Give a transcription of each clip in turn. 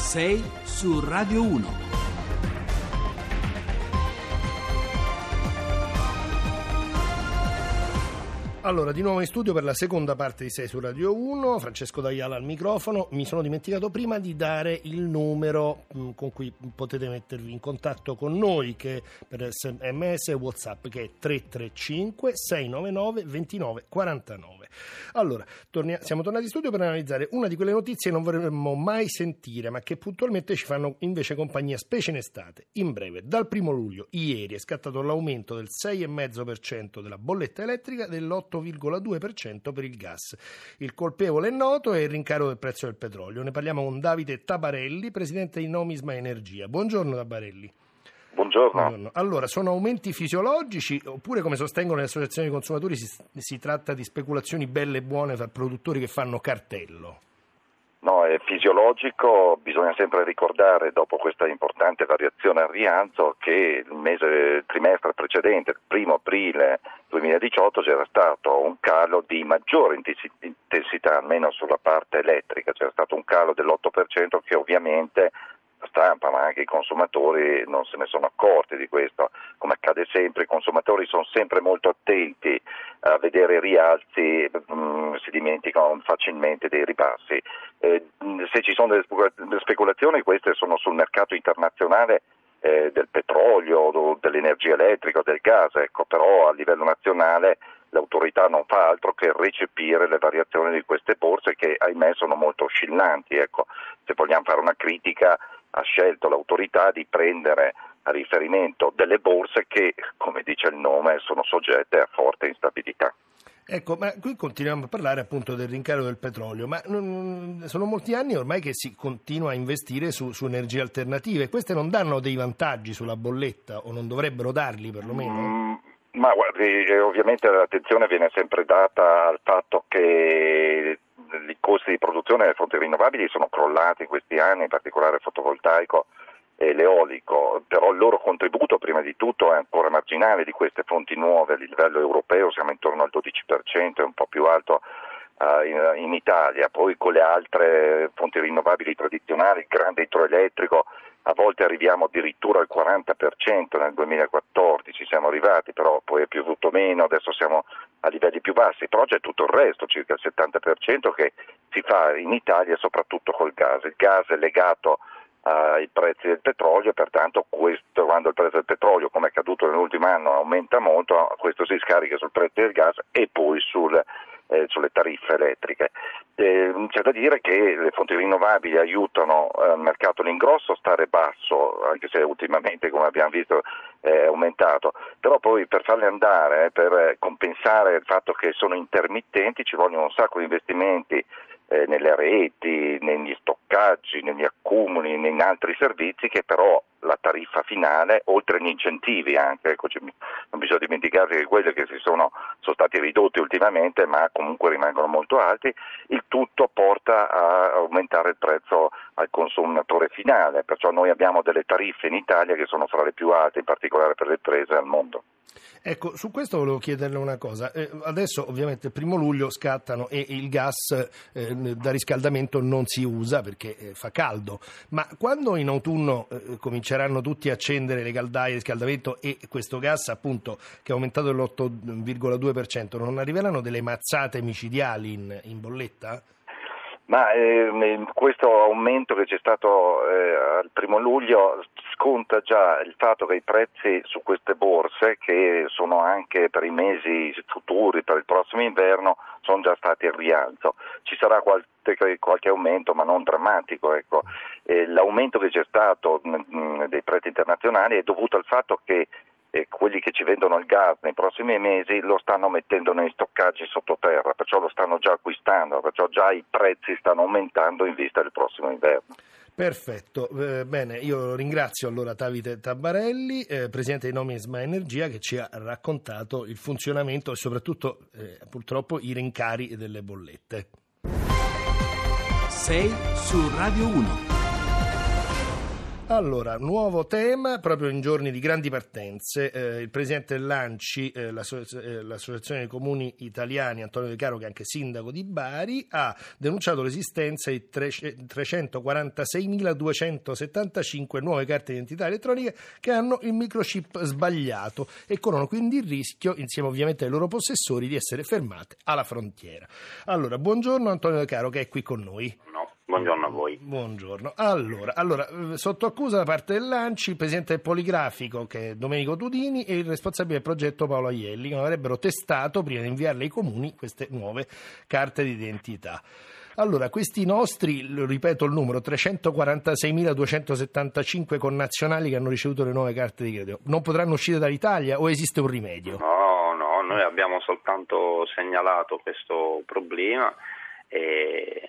6 su Radio 1. Allora, di nuovo in studio per la seconda parte di 6 su Radio 1, Francesco D'Aiala al microfono. Mi sono dimenticato prima di dare il numero mh, con cui potete mettervi in contatto con noi, che per sms e whatsapp, che è 335 699 2949. Allora, tornia- siamo tornati in studio per analizzare una di quelle notizie che non vorremmo mai sentire, ma che puntualmente ci fanno invece compagnia, specie in estate. In breve, dal primo luglio, ieri, è scattato l'aumento del 6,5% della bolletta elettrica dell'8 8,2% per il gas. Il colpevole è noto è il rincaro del prezzo del petrolio. Ne parliamo con Davide Tabarelli, presidente di Nomisma Energia. Buongiorno Tabarelli. Buongiorno. Buongiorno. Allora, sono aumenti fisiologici oppure, come sostengono le associazioni di consumatori, si, si tratta di speculazioni belle e buone tra produttori che fanno cartello? No, è fisiologico, bisogna sempre ricordare dopo questa importante variazione al rialzo che il mese il trimestre precedente, il primo aprile 2018, c'era stato un calo di maggiore intensità, almeno sulla parte elettrica, c'era stato un calo dell'8% che ovviamente stampa ma anche i consumatori non se ne sono accorti di questo, come accade sempre, i consumatori sono sempre molto attenti a vedere rialzi, mh, mm, si dimenticano facilmente dei ribassi. Eh, se ci sono delle speculazioni queste sono sul mercato internazionale eh, del petrolio, dell'energia elettrica, del gas, ecco, però a livello nazionale l'autorità non fa altro che recepire le variazioni di queste borse che ahimè sono molto oscillanti. Ecco. Se vogliamo fare una critica ha scelto l'autorità di prendere a riferimento delle borse che, come dice il nome, sono soggette a forte instabilità. Ecco, ma qui continuiamo a parlare appunto del rincaro del petrolio, ma non, sono molti anni ormai che si continua a investire su, su, energie alternative. Queste non danno dei vantaggi sulla bolletta o non dovrebbero darli perlomeno? Mm, ma guardi, eh, ovviamente l'attenzione viene sempre data al fatto che i costi di produzione delle fonti rinnovabili sono crollati in questi anni, in particolare il fotovoltaico e l'eolico, però il loro contributo prima di tutto è ancora marginale di queste fonti nuove a livello europeo, siamo intorno al 12%, è un po' più alto uh, in, in, Italia, poi con le altre fonti rinnovabili tradizionali, il grande idroelettrico, a volte arriviamo addirittura al 40% nel 2014, siamo arrivati, però poi è piovuto meno, adesso siamo a livelli più bassi, però c'è tutto il resto, circa il 70% che si fa in Italia soprattutto col gas. Il gas è legato ai prezzi del petrolio, pertanto questo, quando il prezzo del petrolio, come è accaduto nell'ultimo anno, aumenta molto, questo si scarica sul prezzo del gas e poi sul, eh, sulle tariffe elettriche. Eh, c'è da dire che le fonti rinnovabili aiutano eh, il mercato all'ingrosso a stare basso, anche se ultimamente, come abbiamo visto, è aumentato, però poi per farle andare, per compensare il fatto che sono intermittenti, ci vogliono un sacco di investimenti eh, nelle reti, negli stoccaggi, negli accumuli, in altri servizi che però la tariffa finale, oltre agli incentivi anche, ecco, non bisogna dimenticare che quelli che si sono, sono, stati ridotti ultimamente ma comunque rimangono molto alti, il tutto porta a aumentare il prezzo al consumatore finale, perciò noi abbiamo delle tariffe in Italia che sono fra le più alte, in particolare per le imprese al mondo. Ecco, su questo volevo chiederle una cosa. Eh, adesso ovviamente il primo luglio scattano e il gas eh, da riscaldamento non si usa perché eh, fa caldo, ma quando in autunno eh, cominceranno tutti a accendere le caldaie di riscaldamento e questo gas appunto che è aumentato dell'8,2% non arriveranno delle mazzate micidiali in, in bolletta? Ma eh, questo aumento che c'è stato eh, al primo luglio sconta già il fatto che i prezzi su queste borse, che sono anche per i mesi futuri, per il prossimo inverno, sono già stati al rialzo. Ci sarà qualche, qualche aumento, ma non drammatico. Ecco. Eh, l'aumento che c'è stato mh, mh, dei prezzi internazionali è dovuto al fatto che e quelli che ci vendono il gas nei prossimi mesi lo stanno mettendo nei stoccaggi sottoterra, perciò lo stanno già acquistando, perciò già i prezzi stanno aumentando in vista del prossimo inverno. Perfetto, eh, bene, io ringrazio allora Davide Tabarelli, eh, presidente di Nomisma Energia, che ci ha raccontato il funzionamento e soprattutto eh, purtroppo i rincari delle bollette. 6 su Radio 1. Allora, nuovo tema, proprio in giorni di grandi partenze. Eh, il presidente dell'ANCI, eh, eh, l'Associazione dei Comuni Italiani, Antonio De Caro, che è anche sindaco di Bari, ha denunciato l'esistenza di tre- 346.275 nuove carte d'identità elettroniche che hanno il microchip sbagliato e corrono quindi il rischio, insieme ovviamente ai loro possessori, di essere fermate alla frontiera. Allora, buongiorno Antonio De Caro che è qui con noi. No, buongiorno a voi. Buongiorno. Allora, allora, eh, sotto accusa da parte dell'ANCI il presidente del Poligrafico, che è Domenico Tudini, e il responsabile del progetto Paolo Aielli, che avrebbero testato, prima di inviarle ai comuni, queste nuove carte d'identità. Allora, questi nostri, ripeto il numero, 346.275 connazionali che hanno ricevuto le nuove carte di credito, non potranno uscire dall'Italia o esiste un rimedio? No, no, noi abbiamo soltanto segnalato questo problema e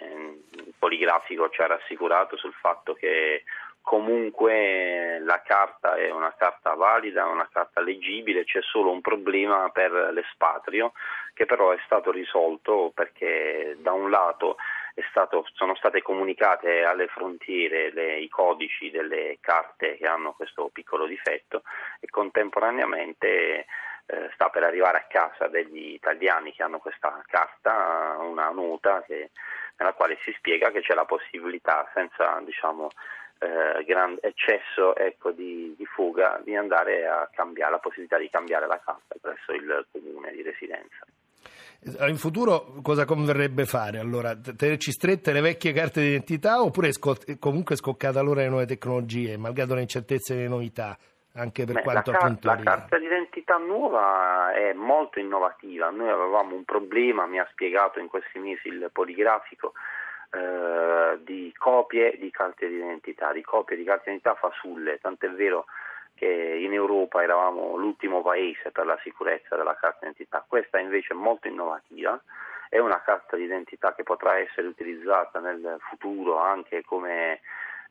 il poligrafico ci ha rassicurato sul fatto che comunque la carta è una carta valida, una carta leggibile, c'è solo un problema per l'espatrio che però è stato risolto perché da un lato stato, sono state comunicate alle frontiere le, i codici delle carte che hanno questo piccolo difetto e contemporaneamente eh, sta per arrivare a casa degli italiani che hanno questa carta, una nota che, nella quale si spiega che c'è la possibilità, senza diciamo, eh, gran eccesso ecco, di, di, fuga, di andare a cambiare, la possibilità di cambiare la carta presso il comune di residenza. In futuro cosa converrebbe fare? Allora, tenerci strette le vecchie carte d'identità oppure sco- comunque scoccata l'ora le nuove tecnologie, malgrado le incertezze e le novità? Anche per Beh, quanto la, appunto la carta d'identità nuova è molto innovativa. Noi avevamo un problema, mi ha spiegato in questi mesi il poligrafico, eh, di copie di carte d'identità, di copie di carte d'identità fasulle, tant'è vero che in Europa eravamo l'ultimo paese per la sicurezza della carta d'identità. Questa invece è molto innovativa, è una carta d'identità che potrà essere utilizzata nel futuro anche come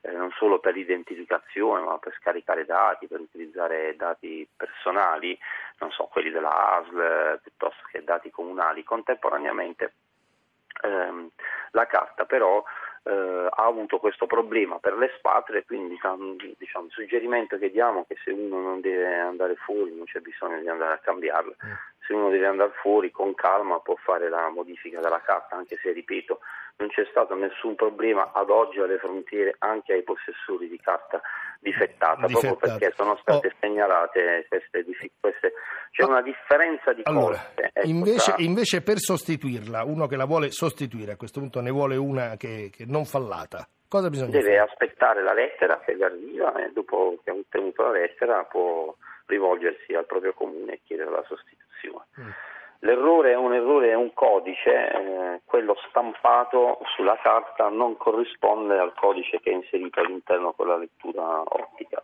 eh, non solo per l'identificazione, ma per scaricare dati, per utilizzare dati personali, non so, quelli della ASL piuttosto che dati comunali. Contemporaneamente ehm, la carta però eh, ha avuto questo problema per l'espatrio quindi diciamo, diciamo, il suggerimento che diamo è che se uno non deve andare fuori non c'è bisogno di andare a cambiarla, mm. Se uno deve andare fuori con calma può fare la modifica della carta, anche se ripeto non c'è stato nessun problema ad oggi alle frontiere anche ai possessori di carta difettata, difettata. proprio perché sono state oh. segnalate queste, queste c'è una differenza di allora, coste. Ecco, invece, tra... invece, per sostituirla, uno che la vuole sostituire, a questo punto ne vuole una che, che non fallata, cosa bisogna Deve fare? aspettare la lettera che gli arriva e dopo che ha ottenuto la lettera può rivolgersi al proprio comune e chiedere la sostituzione. Mm. L'errore è un errore, è un codice, eh, quello stampato sulla carta non corrisponde al codice che è inserito all'interno con la lettura ottica.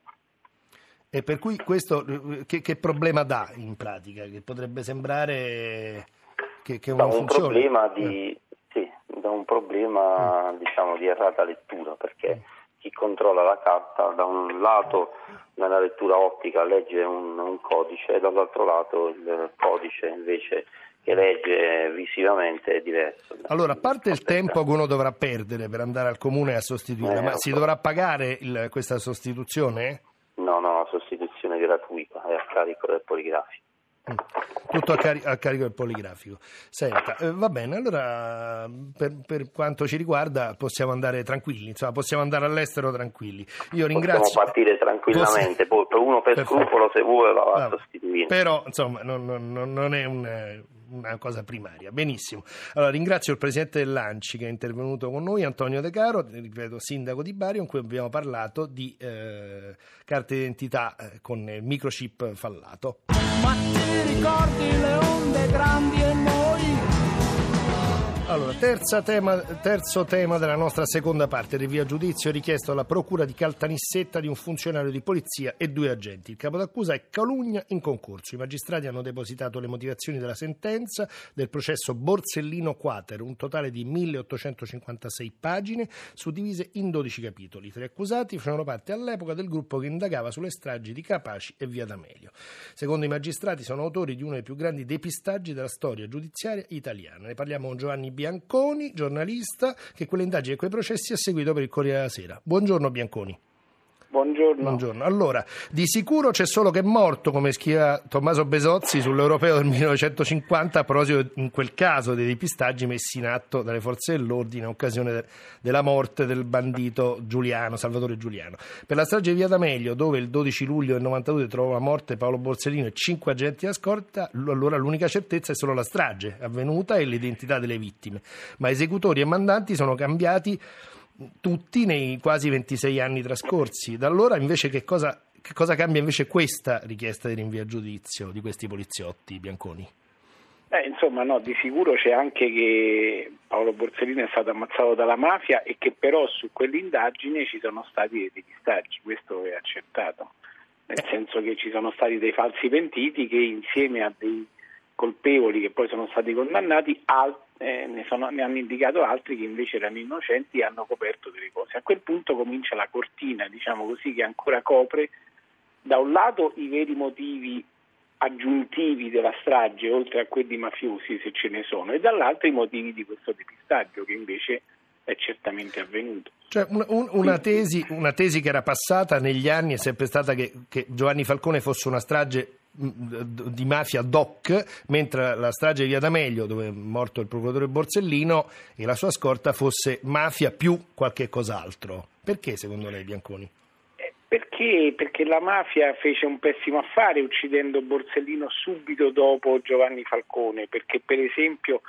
E per cui questo che, che, problema dà in pratica? Che potrebbe sembrare che, che non da un? Problema di, eh. sì, da un problema mm. diciamo, di errata lettura, perché mm. Chi controlla la carta da un lato nella lettura ottica legge un, un codice e dall'altro lato il codice invece che legge visivamente è diverso. Allora, a parte il tempo che uno dovrà perdere per andare al comune a sostituire, eh, ma si dovrà pagare il, questa sostituzione? No, no, la sostituzione gratuita è a carico del poligrafico. Mm. Tutto a, cari- a, carico del poligrafico. Senta, eh, va bene, allora per, per, quanto ci riguarda possiamo andare tranquilli, insomma, possiamo andare all'estero tranquilli. Io ringrazio. Possiamo partire tranquillamente, Poss- poi uno per Perfetto. scrupolo se vuole la va a sostituire. Però insomma non, non, non è un una cosa primaria. Benissimo. Allora ringrazio il presidente dell'ANCI che è intervenuto con noi, Antonio De Caro, ripeto, sindaco di Bari, con cui abbiamo parlato di eh, carte d'identità eh, con microchip fallato. Ma ti ricordi le onde grandi e noi? Allora, tema, terzo tema della nostra seconda parte, rinvio giudizio richiesto alla procura di Caltanissetta di un funzionario di polizia e due agenti. Il capo d'accusa è calunnia in concorso. I magistrati hanno depositato le motivazioni della sentenza del processo Borsellino Quater, un totale di 1856 pagine suddivise in 12 capitoli. I tre accusati facevano parte all'epoca del gruppo che indagava sulle stragi di Capaci e Via D'Amelio. Secondo i magistrati sono autori di uno dei più grandi depistaggi della storia giudiziaria italiana. Ne parliamo con Giovanni Bianconi, giornalista, che quelle indagini e quei processi ha seguito per il Corriere della Sera. Buongiorno Bianconi. Buongiorno. Buongiorno. Allora, di sicuro c'è solo che è morto, come scriveva Tommaso Besozzi sull'Europeo del 1950, a proposito in quel caso dei depistaggi messi in atto dalle forze dell'ordine in occasione de- della morte del bandito Giuliano, Salvatore Giuliano. Per la strage di Via D'Amelio, dove il 12 luglio del 92 trovò la morte Paolo Borsellino e cinque agenti a scorta, l- allora l'unica certezza è solo la strage avvenuta e l'identità delle vittime. Ma esecutori e mandanti sono cambiati tutti nei quasi 26 anni trascorsi. Da allora invece che cosa, che cosa cambia invece questa richiesta di rinvio a giudizio di questi poliziotti bianconi? Eh, insomma, no, di sicuro c'è anche che Paolo Borsellino è stato ammazzato dalla mafia e che però su quell'indagine ci sono stati dei depistaggi, questo è accertato, nel senso che ci sono stati dei falsi pentiti che insieme a dei colpevoli che poi sono stati condannati al, eh, ne, sono, ne, hanno indicato altri che invece erano innocenti e hanno coperto delle cose. A quel punto comincia la cortina, diciamo così, che ancora copre da un lato i veri motivi aggiuntivi della strage, oltre a quelli mafiosi se ce ne sono, e dall'altro i motivi di questo depistaggio che invece è certamente avvenuto. Cioè un, un, una, tesi, una, tesi, che era passata negli anni è sempre stata che, che Giovanni Falcone fosse una strage di mafia DOC, mentre la strage di Via D'Amelio, dove è morto il procuratore Borsellino, e la sua scorta fosse mafia più qualche cos'altro. Perché secondo lei Bianconi? Eh, perché? Perché la mafia fece un pessimo affare uccidendo Borsellino subito dopo Giovanni Falcone, perché per esempio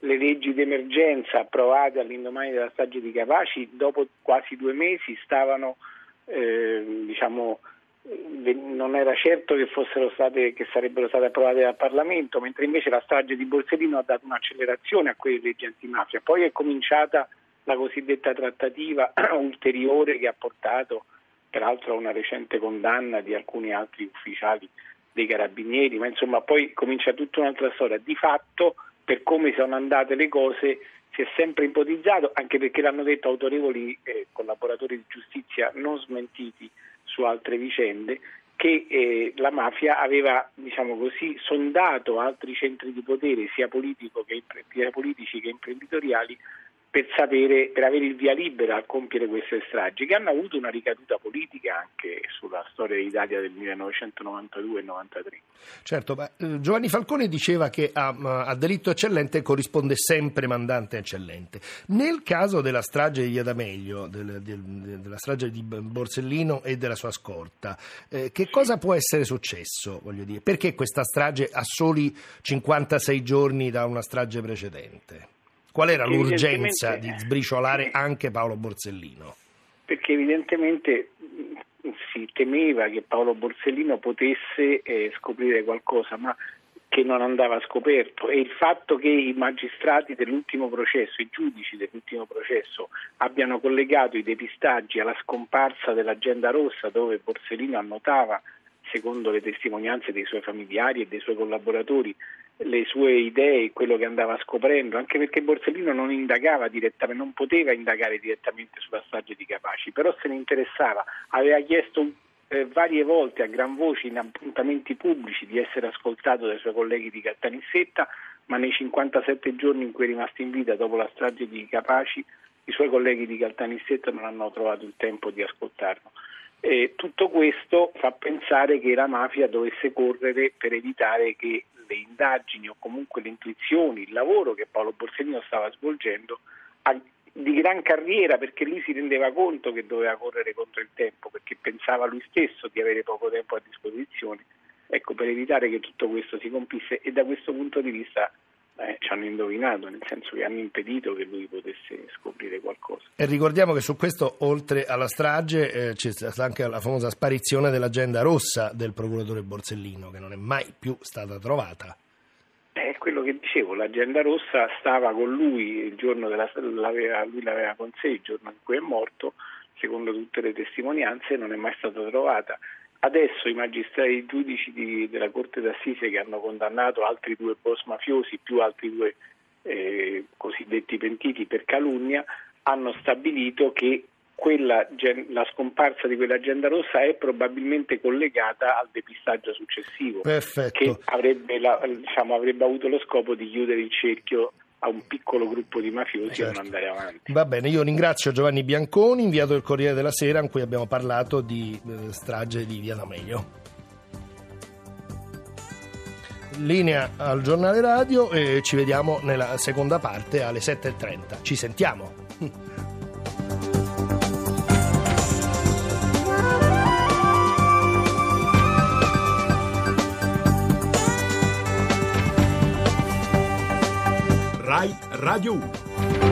le leggi d'emergenza approvate all'indomani della strage di Capaci, dopo quasi due mesi stavano eh, diciamo, non era certo che, state, che, sarebbero state approvate dal Parlamento, mentre invece la strage di Borsellino ha dato un'accelerazione a quelle leggi antimafia. Poi è cominciata la cosiddetta trattativa ulteriore che ha portato peraltro a una recente condanna di alcuni altri ufficiali dei carabinieri, ma insomma poi comincia tutta un'altra storia. Di fatto, per come sono andate le cose, si è sempre ipotizzato, anche perché l'hanno detto autorevoli eh, collaboratori di giustizia non smentiti, su altre vicende, che eh, la mafia aveva diciamo così, sondato altri centri di potere sia, che, sia politici che imprenditoriali per, sapere, per avere il via libera a compiere queste stragi, che hanno avuto una ricaduta politica anche sulla storia d'Italia del 1992 e 93. Certo, ma eh, Giovanni Falcone diceva che a, a, delitto eccellente corrisponde sempre mandante eccellente. Nel caso della strage di Via D'Amelio, del, del, della strage di Borsellino e della sua scorta, eh, che cosa può essere successo? Voglio dire? Perché questa strage ha soli 56 giorni da una strage precedente? Qual era l'urgenza di sbriciolare anche Paolo Borsellino? Perché evidentemente si temeva che Paolo Borsellino potesse eh, scoprire qualcosa, ma che non andava scoperto e il fatto che i magistrati dell'ultimo processo, i giudici dell'ultimo processo abbiano collegato i depistaggi alla scomparsa dell'agenda rossa dove Borsellino annotava, secondo le testimonianze dei suoi familiari e dei suoi collaboratori, le sue idee, quello che andava scoprendo, anche perché Borsellino non indagava direttamente, non poteva indagare direttamente sulla strage di Capaci, però se ne interessava, aveva chiesto eh, varie volte a gran voce in appuntamenti pubblici di essere ascoltato dai suoi colleghi di Caltanissetta, ma nei 57 giorni in cui è rimasto in vita dopo la strage di Capaci, i suoi colleghi di Caltanissetta non hanno trovato il tempo di ascoltarlo. E tutto questo fa pensare che la mafia dovesse correre per evitare che le indagini o comunque le intuizioni, il lavoro che Paolo Borsellino stava svolgendo di gran carriera perché lui si rendeva conto che doveva correre contro il tempo perché pensava lui stesso di avere poco tempo a disposizione ecco per evitare che tutto questo si compisse. E da questo punto di vista eh, ci hanno indovinato, nel senso che hanno impedito che lui potesse scoprire qualcosa. E ricordiamo che su questo, oltre alla strage, eh, c'è stata anche la famosa sparizione dell'agenda rossa del procuratore Borsellino, che non è mai più stata trovata. È quello che dicevo, l'agenda rossa stava con lui il giorno della l'aveva, lui l'aveva con sé il giorno in cui è morto, secondo tutte le testimonianze, non è mai stata trovata. Adesso i magistrati i giudici di, della Corte d'Assise che hanno condannato altri due boss mafiosi più altri due eh, cosiddetti pentiti per calunnia hanno stabilito che quella, la scomparsa di quell'agenda rossa è probabilmente collegata al depistaggio successivo Perfetto. che avrebbe, la, diciamo, avrebbe avuto lo scopo di chiudere il cerchio a un piccolo gruppo di mafiosi Certo. a non andare avanti. Va bene, io ringrazio Giovanni Bianconi, inviato del Corriere della Sera, in cui abbiamo parlato di eh, strage di Via D'Amelio. Linea al giornale radio e ci vediamo nella seconda parte alle 7.30. Ci sentiamo. Rai Radio 1.